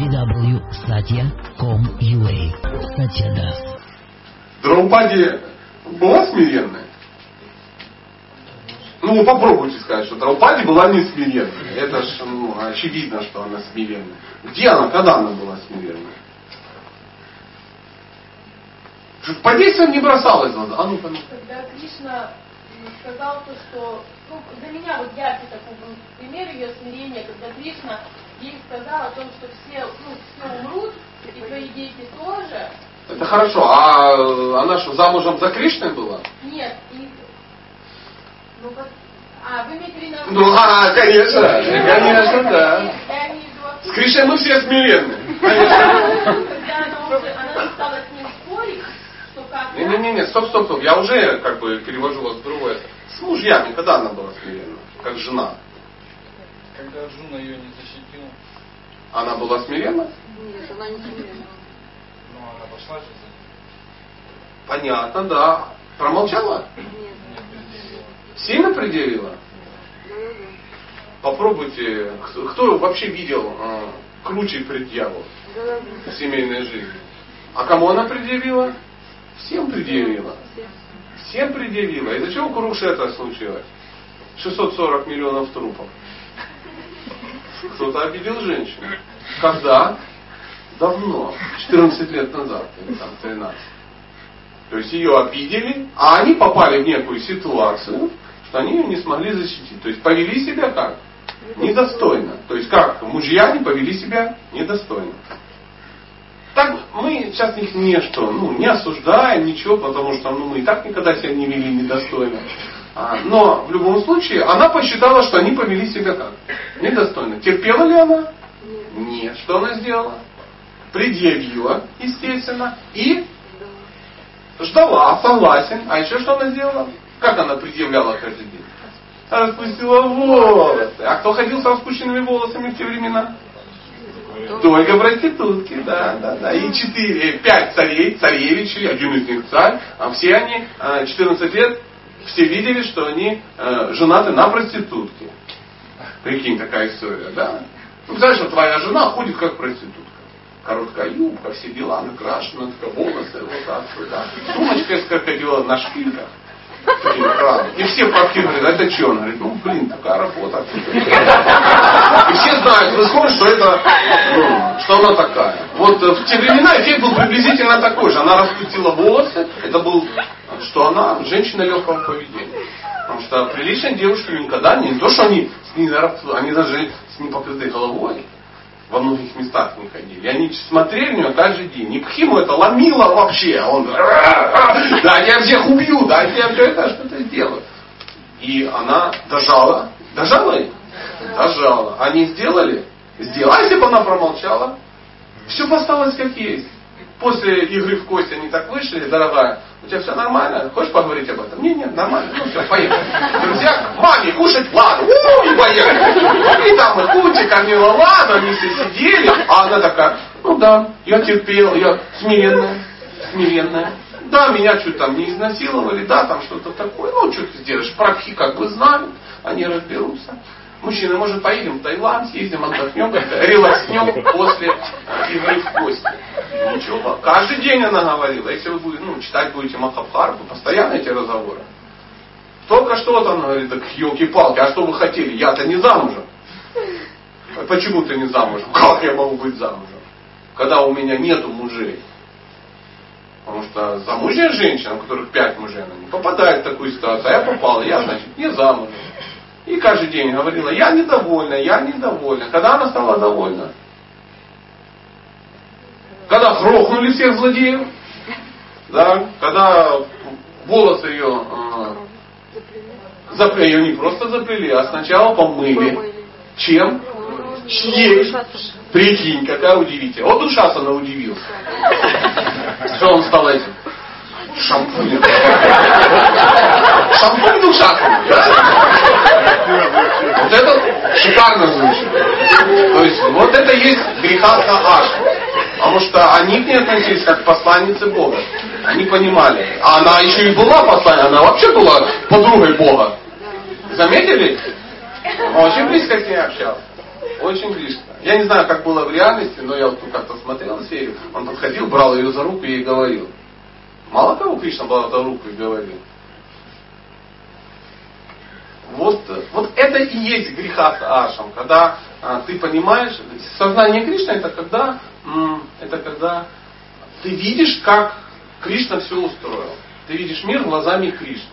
www.satya.com.ua Satya Das. Драупади была смиренная? Ну, вы попробуйте сказать, что Драупади была не смиренная. Это ж ну, очевидно, что она смиренная. Где она, когда она была смиренная? По действиям не бросалась глаза. А ну-ка, ну. Когда Кришна сказал то, что ну, для меня вот яркий такой был пример ее смирения, когда Кришна ей сказал о том, что все, ну, все умрут, и твои дети тоже. Это хорошо. А она что, замужем за Кришной была? Нет, и... Ну, вот, а, вы имеете в виду... Ну, а, конечно, конечно, да. С Кришной мы все смиренны. Когда она уже, она стала с ним спорить, что как... Не-не-не, стоп, стоп, стоп. Я уже как бы перевожу вас в другое. С мужьями, когда она была смиренна? Как жена. Когда Джуна ее не защитил, Она была смиренна? Нет, она не смирена. ну она пошла же за ним. Понятно, да. Промолчала? Нет. Не предъявила. Сильно предъявила? Да-да-да. Попробуйте. Кто, кто вообще видел э, круче предъяву в семейной жизни? А кому она предъявила? Всем предъявила. Все. Всем предъявила. Из-за чего это случилось? 640 миллионов трупов. Кто-то обидел женщину. Когда? Давно. 14 лет назад. Или там 13. То есть ее обидели, а они попали в некую ситуацию, что они ее не смогли защитить. То есть повели себя как? Недостойно. То есть как? Мужья не повели себя недостойно. Так мы сейчас их не что, ну, не осуждаем, ничего, потому что ну, мы и так никогда себя не вели недостойно. А, но в любом случае она посчитала, что они повели себя как? Недостойно. Терпела ли она? Нет. Нет. Что она сделала? Предъявила, естественно, и Да. ждала, согласен. А еще что она сделала? Как она предъявляла каждый день? Распустила волосы. А кто ходил с распущенными волосами в те времена? Только проститутки, да, да, да. И четыре, пять царей, царевичей, один из них царь, а все они э, 14 лет, все видели, что они э, женаты на проститутке. Прикинь, такая история, да? Ну, знаешь, твоя жена ходит как проститутка. Короткая юбка, все дела, накрашена, такая волосы, вот так, вот, да. Сумочка из крокодила на шпильках. И все папки говорят, это что? Он говорит, ну блин, такая работа. И все знают в исходе, что это, ну, что она такая. Вот э, в те времена эффект был приблизительно такой же. Она распустила волосы, это был, что она женщина легкого поведения. Потому что приличные девушки никогда не, то, что они с ней, они даже с непокрытой головой во многих местах не ходили. И они смотрели на нее каждый день. Ипхиму это ломило вообще. А Он да, я всех убью, да, я все это что-то сделаю. И она дожала. Дожала их? Дожала. Они сделали? Сделали. А если бы она промолчала? Все бы осталось как есть. После игры в кости они так вышли, дорогая, у тебя все нормально? Хочешь поговорить об этом? Не, нет, нормально. Ну все, поехали. Друзья, маме кушать, ладно. У, и поехали. И там и Кути кормила, ладно, они все сидели. А она такая, ну да, я терпела, я смиренная, смиренная. Да, меня что-то там не изнасиловали, да, там что-то такое. Ну, что ты сделаешь? Прабхи как бы знают, они разберутся. Мужчины, может, поедем в Таиланд, съездим, отдохнем, релакснем после игры в кости. Ничего, каждый день она говорила. Если вы будете, ну, читать будете Махабхарату, постоянно эти разговоры. Только что-то она говорит, так елки-палки, а что вы хотели? Я-то не замужем. Почему ты не замужем? Как я могу быть замужем? Когда у меня нету мужей. Потому что замужняя женщина, у которых пять мужей, она не попадает в такую ситуацию. А я попала, я, значит, не замужем. И каждый день говорила, я недовольна, я недовольна. Когда она стала довольна? Когда грохнули всех злодеев, да, когда волосы ее э, заплели, ее не просто заплели, а сначала помыли. Чем? Чьей? Прикинь, какая удивительная. Вот Душасана удивился. Что он стал этим? Шампунем. Душасана, да? Вот это шикарно звучит. То есть вот это есть греха Аш. Потому что они к ней относились как к посланнице Бога. Они понимали. А она еще и была посланницей, она вообще была подругой Бога. Заметили? Очень близко с ней общался. Очень близко. Я не знаю, как было в реальности, но я вот как-то смотрел серию, он подходил, брал ее за руку и говорил. Мало кого Кришна брал за руку и говорил. Вот, вот это и есть греха с Ашем, когда а, ты понимаешь, сознание Кришны это когда, это когда ты видишь, как Кришна все устроил. Ты видишь мир глазами Кришны.